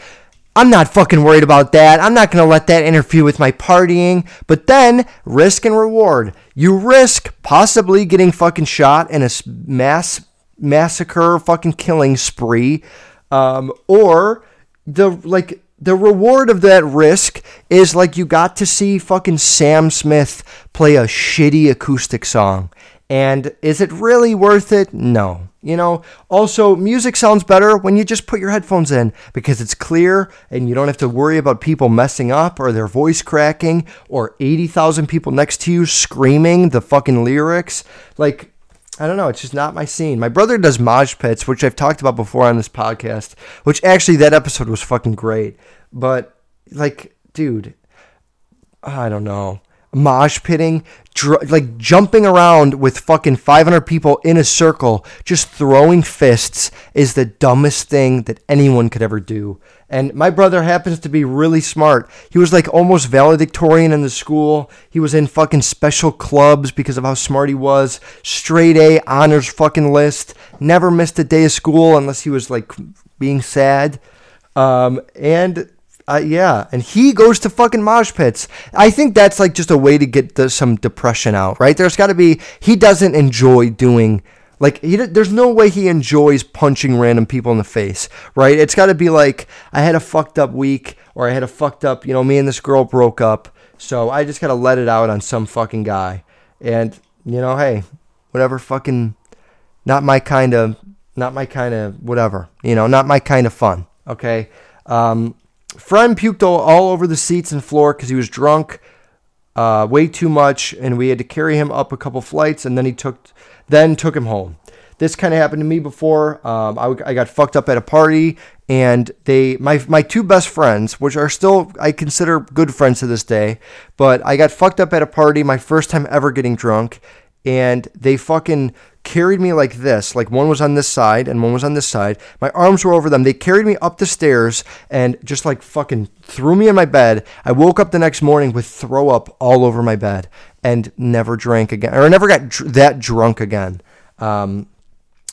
A: I'm not fucking worried about that. I'm not going to let that interfere with my partying. But then, risk and reward. You risk possibly getting fucking shot in a mass massacre, fucking killing spree, um, or the like the reward of that risk is like you got to see fucking Sam Smith play a shitty acoustic song. And is it really worth it? No. You know, also, music sounds better when you just put your headphones in because it's clear and you don't have to worry about people messing up or their voice cracking or 80,000 people next to you screaming the fucking lyrics. Like, I don't know. It's just not my scene. My brother does mosh pits, which I've talked about before on this podcast, which actually that episode was fucking great. But, like, dude, ah, I don't know mosh pitting, dr- like jumping around with fucking 500 people in a circle, just throwing fists is the dumbest thing that anyone could ever do. And my brother happens to be really smart. He was like almost valedictorian in the school. He was in fucking special clubs because of how smart he was. Straight A honors fucking list. Never missed a day of school unless he was like being sad. Um, and uh, yeah, and he goes to fucking mosh pits. I think that's like just a way to get the, some depression out, right? There's got to be. He doesn't enjoy doing like he. There's no way he enjoys punching random people in the face, right? It's got to be like I had a fucked up week, or I had a fucked up. You know, me and this girl broke up, so I just got to let it out on some fucking guy. And you know, hey, whatever, fucking, not my kind of, not my kind of whatever. You know, not my kind of fun. Okay. Um, Friend puked all over the seats and floor because he was drunk, uh, way too much, and we had to carry him up a couple flights, and then he took, then took him home. This kind of happened to me before. Um, I, I got fucked up at a party, and they, my my two best friends, which are still I consider good friends to this day, but I got fucked up at a party, my first time ever getting drunk, and they fucking carried me like this. Like one was on this side and one was on this side. My arms were over them. They carried me up the stairs and just like fucking threw me in my bed. I woke up the next morning with throw up all over my bed and never drank again or never got dr- that drunk again. Um,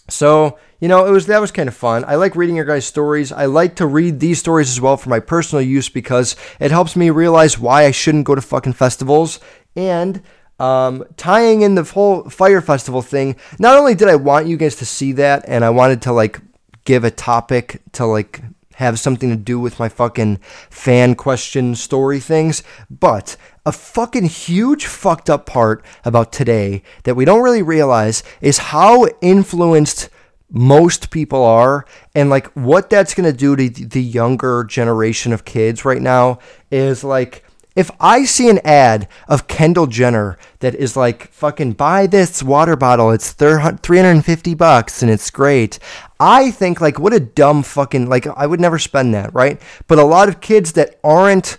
A: so you know, it was that was kind of fun. I like reading your guys' stories. I like to read these stories as well for my personal use because it helps me realize why I shouldn't go to fucking festivals and um, tying in the whole Fyre Festival thing, not only did I want you guys to see that and I wanted to like give a topic to like have something to do with my fucking fan question story things, but a fucking huge fucked up part about today that we don't really realize is how influenced most people are and like what that's going to do to the younger generation of kids right now is like if I see an ad of Kendall Jenner that is like fucking buy this water bottle, it's 350 bucks and it's great. I think like what a dumb fucking like I would never spend that, right? But a lot of kids that aren't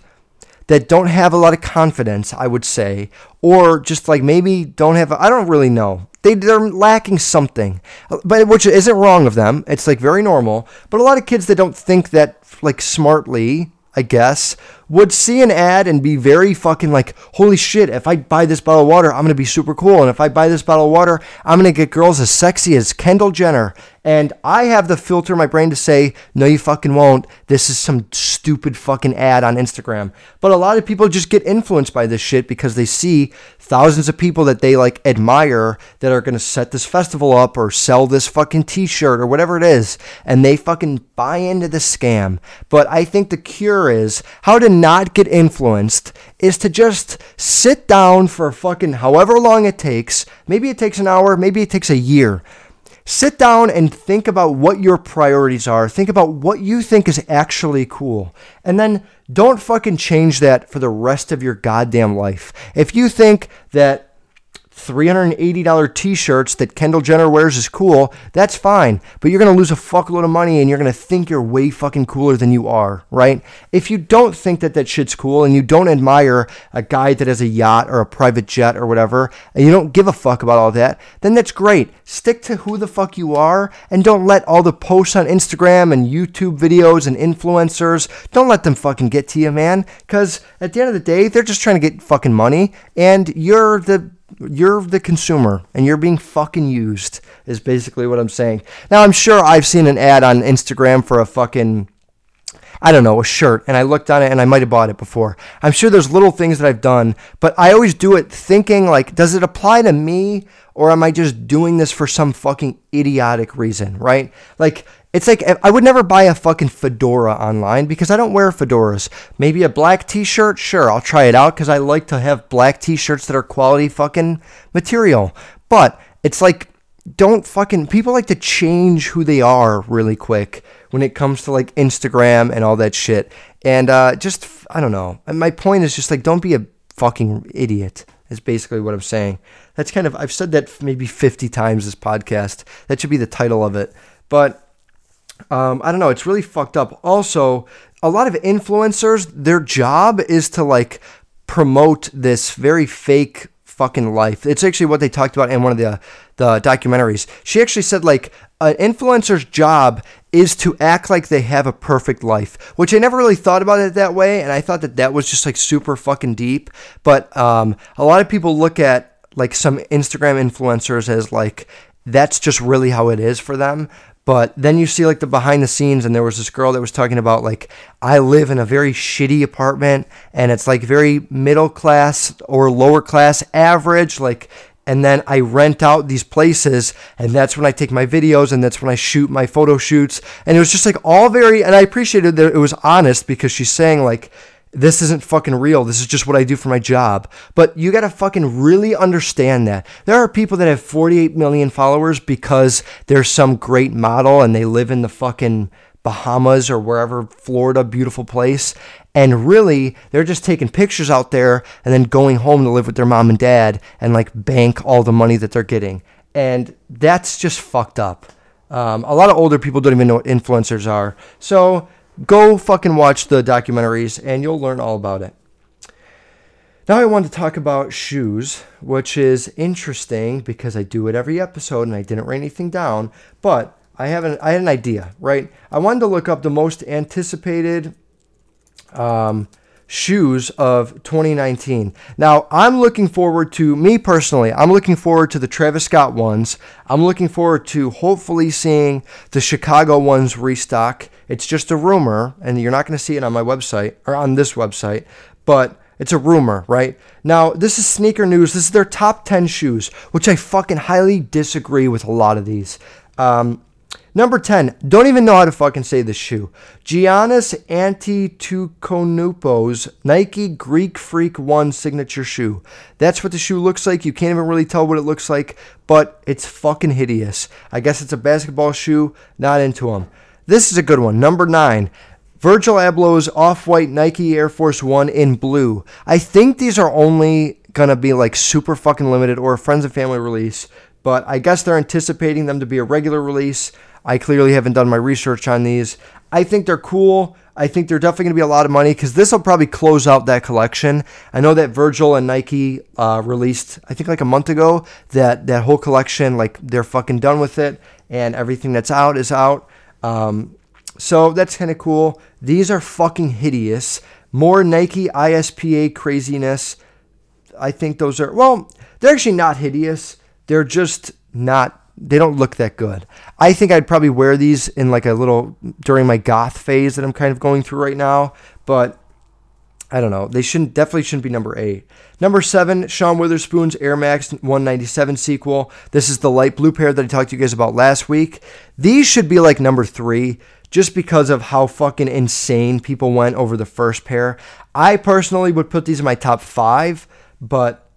A: that don't have a lot of confidence, I would say, or just like maybe don't have I don't really know. They they're lacking something. But which isn't wrong of them. It's like very normal, but a lot of kids that don't think that like smartly I guess, would see an ad and be very fucking like, holy shit, if I buy this bottle of water, I'm gonna be super cool. And if I buy this bottle of water, I'm gonna get girls as sexy as Kendall Jenner. And I have the filter in my brain to say, no, you fucking won't. This is some stupid fucking ad on Instagram. But a lot of people just get influenced by this shit because they see thousands of people that they like admire that are going to set this festival up or sell this fucking t shirt or whatever it is. And they fucking buy into the scam. But I think the cure is how to not get influenced is to just sit down for fucking however long it takes. Maybe it takes an hour, maybe it takes a year Sit down and think about what your priorities are. Think about what you think is actually cool. And then don't fucking change that for the rest of your goddamn life. If you think that $380 t-shirts that Kendall Jenner wears is cool, that's fine. But you're to lose a fuckload of money and you're to think you're way fucking cooler than you are, right? If you don't think that that shit's cool and you don't admire a guy that has a yacht or a private jet or whatever, and you don't give a fuck about all that, then that's great. Stick to who the fuck you are and don't let all the posts on Instagram and YouTube videos and influencers, don't let them fucking get to you, man. Because at the end of the day, they're just trying to get fucking money and you're the you're the consumer and you're being fucking used is basically what I'm saying. Now I'm sure I've seen an ad on Instagram for a fucking I don't know, a shirt and I looked on it and I might have bought it before. I'm sure there's little things that I've done, but I always do it thinking like does it apply to me or am I just doing this for some fucking idiotic reason, right? Like it's like I would never buy a fucking fedora online because I don't wear fedoras. Maybe a black t-shirt, sure, I'll try it out because I like to have black t-shirts that are quality fucking material. But it's like don't fucking people like to change who they are really quick when it comes to like Instagram and all that shit. And uh, just I don't know. My point is just like don't be a fucking idiot. Is basically what I'm saying. That's kind of I've said that maybe 50 times this podcast. That should be the title of it. But um, I don't know. It's really fucked up. Also, a lot of influencers, their job is to like promote this very fake fucking life. It's actually what they talked about in one of the the documentaries. She actually said like an influencer's job is to act like they have a perfect life, which I never really thought about it that way, and I thought that that was just like super fucking deep. But um, a lot of people look at like some Instagram influencers as like that's just really how it is for them. But then you see like the behind the scenes, and there was this girl that was talking about like, I live in a very shitty apartment, and it's like very middle class or lower class average. Like, and then I rent out these places, and that's when I take my videos, and that's when I shoot my photo shoots. And it was just like all very, and I appreciated that it was honest because she's saying like, this isn't fucking real. This is just what I do for my job. But you got to fucking really understand that. There are people that have 48 million followers because there's some great model and they live in the fucking Bahamas or wherever, Florida, beautiful place. And really, they're just taking pictures out there and then going home to live with their mom and dad and like bank all the money that they're getting. And that's just fucked up. Um, a lot of older people don't even know what influencers are. So, Go fucking watch the documentaries and you'll learn all about it. Now I want to talk about shoes, which is interesting because I do it every episode and I didn't write anything down, but I have an I had an idea, right? I wanted to look up the most anticipated um, shoes of 2019. Now, I'm looking forward to, me personally, I'm looking forward to the Travis Scott ones. I'm looking forward to hopefully seeing the Chicago ones restock. It's just a rumor, and you're not going to see it on my website or on this website, but it's a rumor, right? Now, this is sneaker news. This is their top 10 shoes, which I fucking highly disagree with a lot of these. Um, Number 10, don't even know how to fucking say this shoe. Giannis Antetokounmpo's Nike Greek Freak 1 signature shoe. That's what the shoe looks like. You can't even really tell what it looks like, but it's fucking hideous. I guess it's a basketball shoe, not into them. This is a good one. Number 9, Virgil Abloh's off-white Nike Air Force 1 in blue. I think these are only gonna be like super fucking limited or a friends and family release, but I guess they're anticipating them to be a regular release. I clearly haven't done my research on these. I think they're cool. I think they're definitely to be a lot of money because this will probably close out that collection. I know that Virgil and Nike uh, released, I think like a month ago, that that whole collection, like they're fucking done with it, and everything that's out is out. Um, so that's kind of cool. These are fucking hideous. More Nike ISPA craziness. I think those are well, they're actually not hideous. They're just not they don't look that good. I think I'd probably wear these in like a little during my goth phase that I'm kind of going through right now, but I don't know. They shouldn't definitely shouldn't be number eight. Number seven, Sean Wotherspoon's Air Max 197 sequel. This is the light blue pair that I talked to you guys about last week. These should be like number three, just because of how fucking insane people went over the first pair. I personally would put these in my top five, but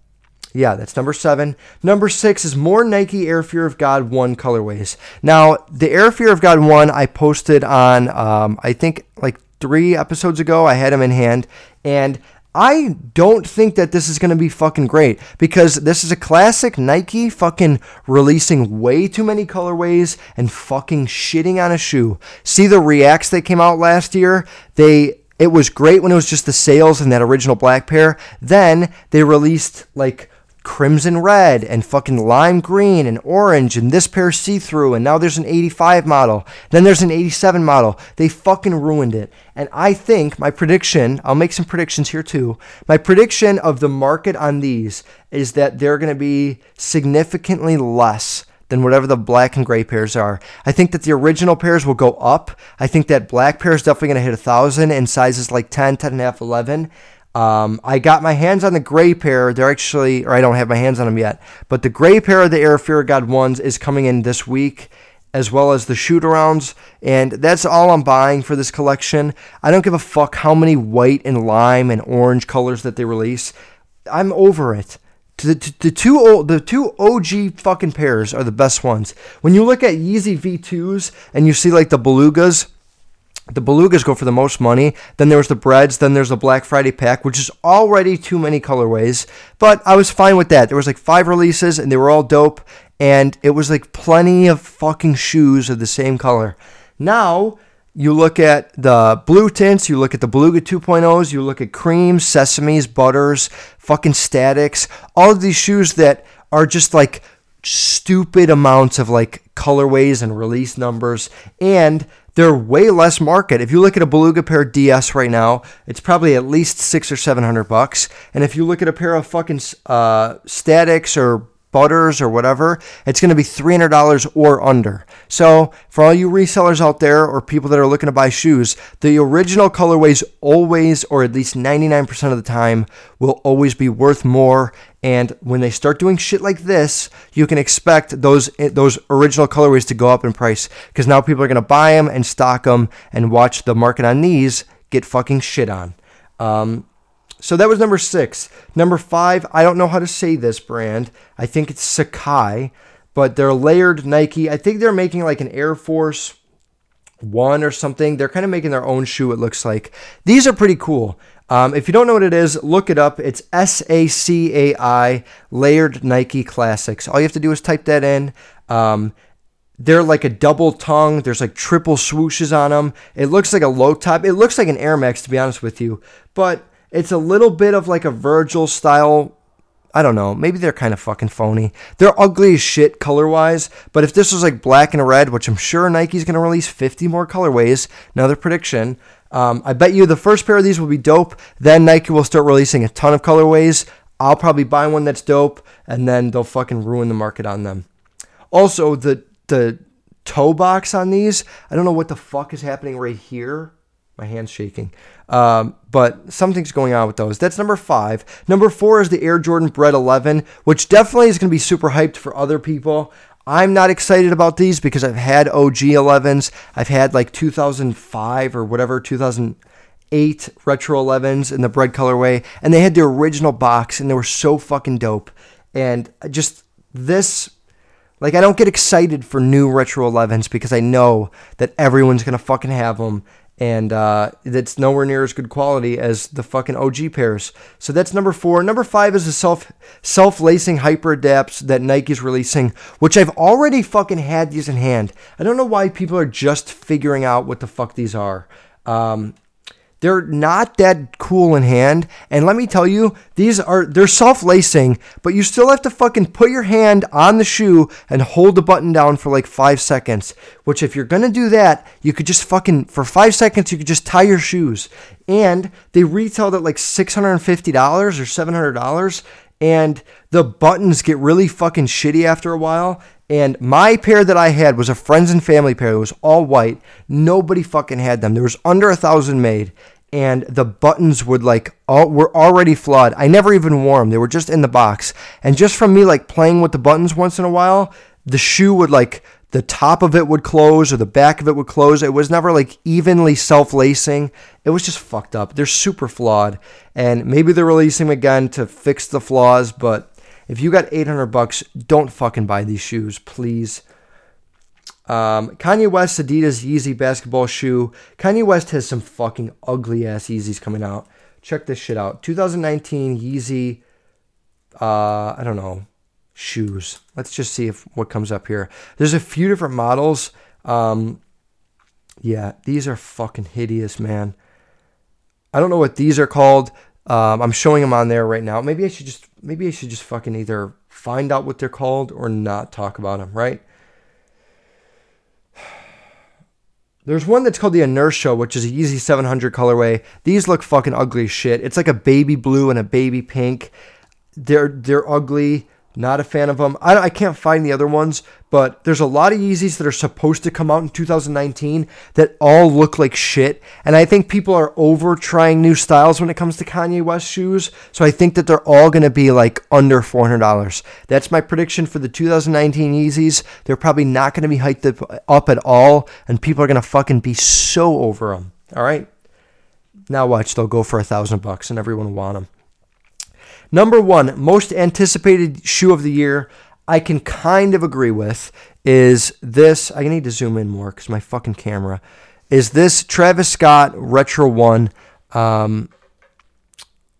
A: Yeah, that's number seven. Number six is more Nike Air Fear of God 1 colorways. Now, the Air Fear of God 1 I posted on, um, I think, like three episodes ago. I had them in hand. And I don't think that this is going to be fucking great because this is a classic Nike fucking releasing way too many colorways and fucking shitting on a shoe. See the Reacts that came out last year? They it was great when it was just the sales and that original black pair. Then they released like crimson red and fucking lime green and orange and this pair see through and now there's an 85 model. Then there's an 87 model. They fucking ruined it. And I think my prediction, I'll make some predictions here too. My prediction of the market on these is that they're going to be significantly less than whatever the black and gray pairs are. I think that the original pairs will go up. I think that black pair is definitely going to hit a thousand in sizes like 10, 10 and a half, 11. Um, I got my hands on the gray pair. They're actually, or I don't have my hands on them yet, but the gray pair of the Air Fear God ones is coming in this week, as well as the shoot arounds, and that's all I'm buying for this collection. I don't give a fuck how many white and lime and orange colors that they release. I'm over it. The, the two the two OG fucking pairs are the best ones. When you look at Yeezy V2s and you see like the belugas, the belugas go for the most money. Then there was the breads. Then there's the Black Friday pack, which is already too many colorways. But I was fine with that. There was like five releases, and they were all dope. And it was like plenty of fucking shoes of the same color. Now you look at the blue tints, you look at the Beluga 2.0s, you look at creams, sesames, butters, fucking statics, all of these shoes that are just like stupid amounts of like colorways and release numbers. And they're way less market. If you look at a Beluga pair DS right now, it's probably at least six or seven hundred bucks. And if you look at a pair of fucking uh, statics or butters or whatever, it's going to be $300 or under. So, for all you resellers out there or people that are looking to buy shoes, the original colorways always, or at least 99% of the time, will always be worth more. And when they start doing shit like this, you can expect those those original colorways to go up in price because now people are going to buy them and stock them and watch the market on these get fucking shit on. Um, so that was number six. Number five, I don't know how to say this brand. I think it's Sacai, but they're layered Nike. I think they're making like an Air Force One or something. They're kind of making their own shoe, it looks like. These are pretty cool. Um, if you don't know what it is, look it up. It's S A C A I, Layered Nike Classics. All you have to do is type that in. Um, they're like a double tongue. There's like triple swooshes on them. It looks like a low top. It looks like an Air Max, to be honest with you. But it's a little bit of like a Virgil style. I don't know. Maybe they're kind of fucking phony. They're ugly as shit color wise. But if this was like black and red, which I'm sure Nike's going to release 50 more colorways, another prediction. Um, I bet you the first pair of these will be dope. Then Nike will start releasing a ton of colorways. I'll probably buy one that's dope, and then they'll fucking ruin the market on them. Also, the the toe box on these, I don't know what the fuck is happening right here. My hand's shaking. Um, but something's going on with those. That's number five. Number four is the Air Jordan Bred 11, which definitely is going to be super hyped for other people. I'm not excited about these because I've had OG 11s. I've had like 2005 or whatever, 2008 Retro 11s in the bread colorway, and they had the original box and they were so fucking dope. And just this like, I don't get excited for new Retro 11s because I know that everyone's going to fucking have them and uh, that's nowhere near as good quality as the fucking OG pairs. So that's number four. Number five is the self self lacing hyper adapts that Nike's releasing, which I've already fucking had these in hand. I don't know why people are just figuring out what the fuck these are. Um, they're not that cool in hand. And let me tell you, these are they're self-lacing, but you still have to fucking put your hand on the shoe and hold the button down for like 5 seconds. Which if you're going to do that, you could just fucking for 5 seconds you could just tie your shoes. And they retailed at like $650 or $700 and the buttons get really fucking shitty after a while and my pair that I had was a friends and family pair. It was all white. Nobody fucking had them. There was under a thousand made, and the buttons would like all were already flawed. I never even wore them. They were just in the box. And just from me like playing with the buttons once in a while, the shoe would like the top of it would close or the back of it would close. It was never like evenly self lacing. It was just fucked up. They're super flawed. And maybe they're releasing again to fix the flaws, but If you got 800 bucks, don't fucking buy these shoes, please. Um, Kanye West Adidas Yeezy basketball shoe. Kanye West has some fucking ugly ass Yeezys coming out. Check this shit out. 2019 Yeezy. Uh, I don't know shoes. Let's just see if what comes up here. There's a few different models. Um, yeah, these are fucking hideous, man. I don't know what these are called. Um, I'm showing them on there right now. Maybe I should just maybe I should just fucking either find out what they're called or not talk about them, right? There's one that's called the Inertia, which is a Yeezy 700 colorway. These look fucking ugly shit. It's like a baby blue and a baby pink. They're they're ugly. Not a fan of them. I, I can't find the other ones, but there's a lot of Yeezys that are supposed to come out in 2019 that all look like shit. And I think people are over trying new styles when it comes to Kanye West shoes. So I think that they're all going to be like under $400. That's my prediction for the 2019 Yeezys. They're probably not going to be hyped up at all, and people are going to fucking be so over them. All right. Now watch, they'll go for a thousand bucks, and everyone will want them. Number one, most anticipated shoe of the year, I can kind of agree with, is this. I need to zoom in more because my fucking camera. Is this Travis Scott Retro 1? Um,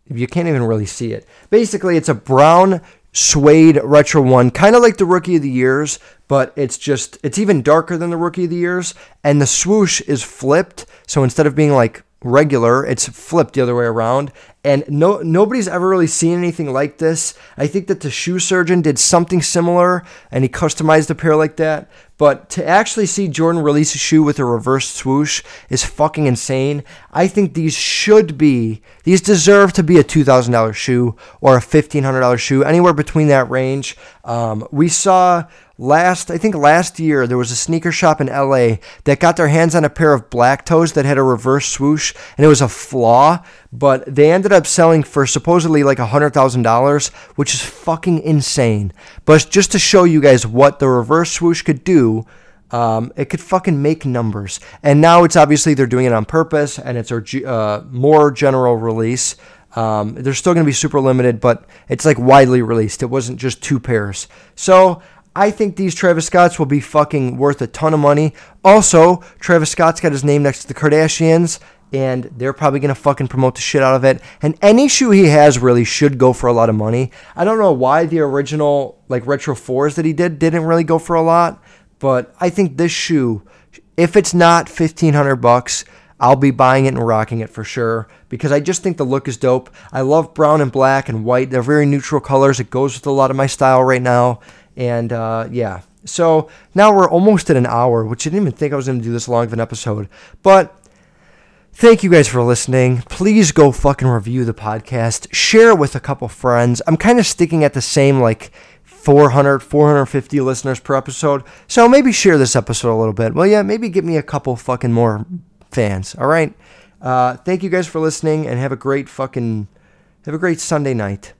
A: you can't even really see it. Basically, it's a brown suede retro one, kind of like the rookie of the years, but it's just it's even darker than the rookie of the years, and the swoosh is flipped. So instead of being like regular. It's flipped the other way around, and no nobody's ever really seen anything like this. I think that the shoe surgeon did something similar, and he customized a pair like that. But to actually see Jordan release a shoe with a reverse swoosh is fucking insane. I think these should be, these deserve to be a $2,000 shoe or a $1,500 shoe, anywhere between that range. Um, we saw last I think last year there was a sneaker shop in LA that got their hands on a pair of black toes that had a reverse swoosh and it was a flaw, but they ended up selling for supposedly like a hundred thousand dollars, which is fucking insane. But just to show you guys what the reverse swoosh could do. Um, it could fucking make numbers, and now it's obviously they're doing it on purpose, and it's a uh, more general release. Um, they're still going to be super limited, but it's like widely released. It wasn't just two pairs. So I think these Travis Scotts will be fucking worth a ton of money. Also, Travis Scott's got his name next to the Kardashians, and they're probably gonna fucking promote the shit out of it. And any shoe he has really should go for a lot of money. I don't know why the original like retro fours that he did didn't really go for a lot, but I think this shoe, if it's not fifteen hundred bucks, I'll be buying it and rocking it for sure because I just think the look is dope. I love brown and black and white. They're very neutral colors. It goes with a lot of my style right now. And uh, yeah, so now we're almost at an hour, which I didn't even think I was going to do this long of an episode. But thank you guys for listening. Please go fucking review the podcast, share it with a couple friends. I'm kind of sticking at the same like 400, 450 listeners per episode. So maybe share this episode a little bit. Well, yeah, maybe get me a couple fucking more fans. All right. Uh, thank you guys for listening and have a great fucking, have a great Sunday night.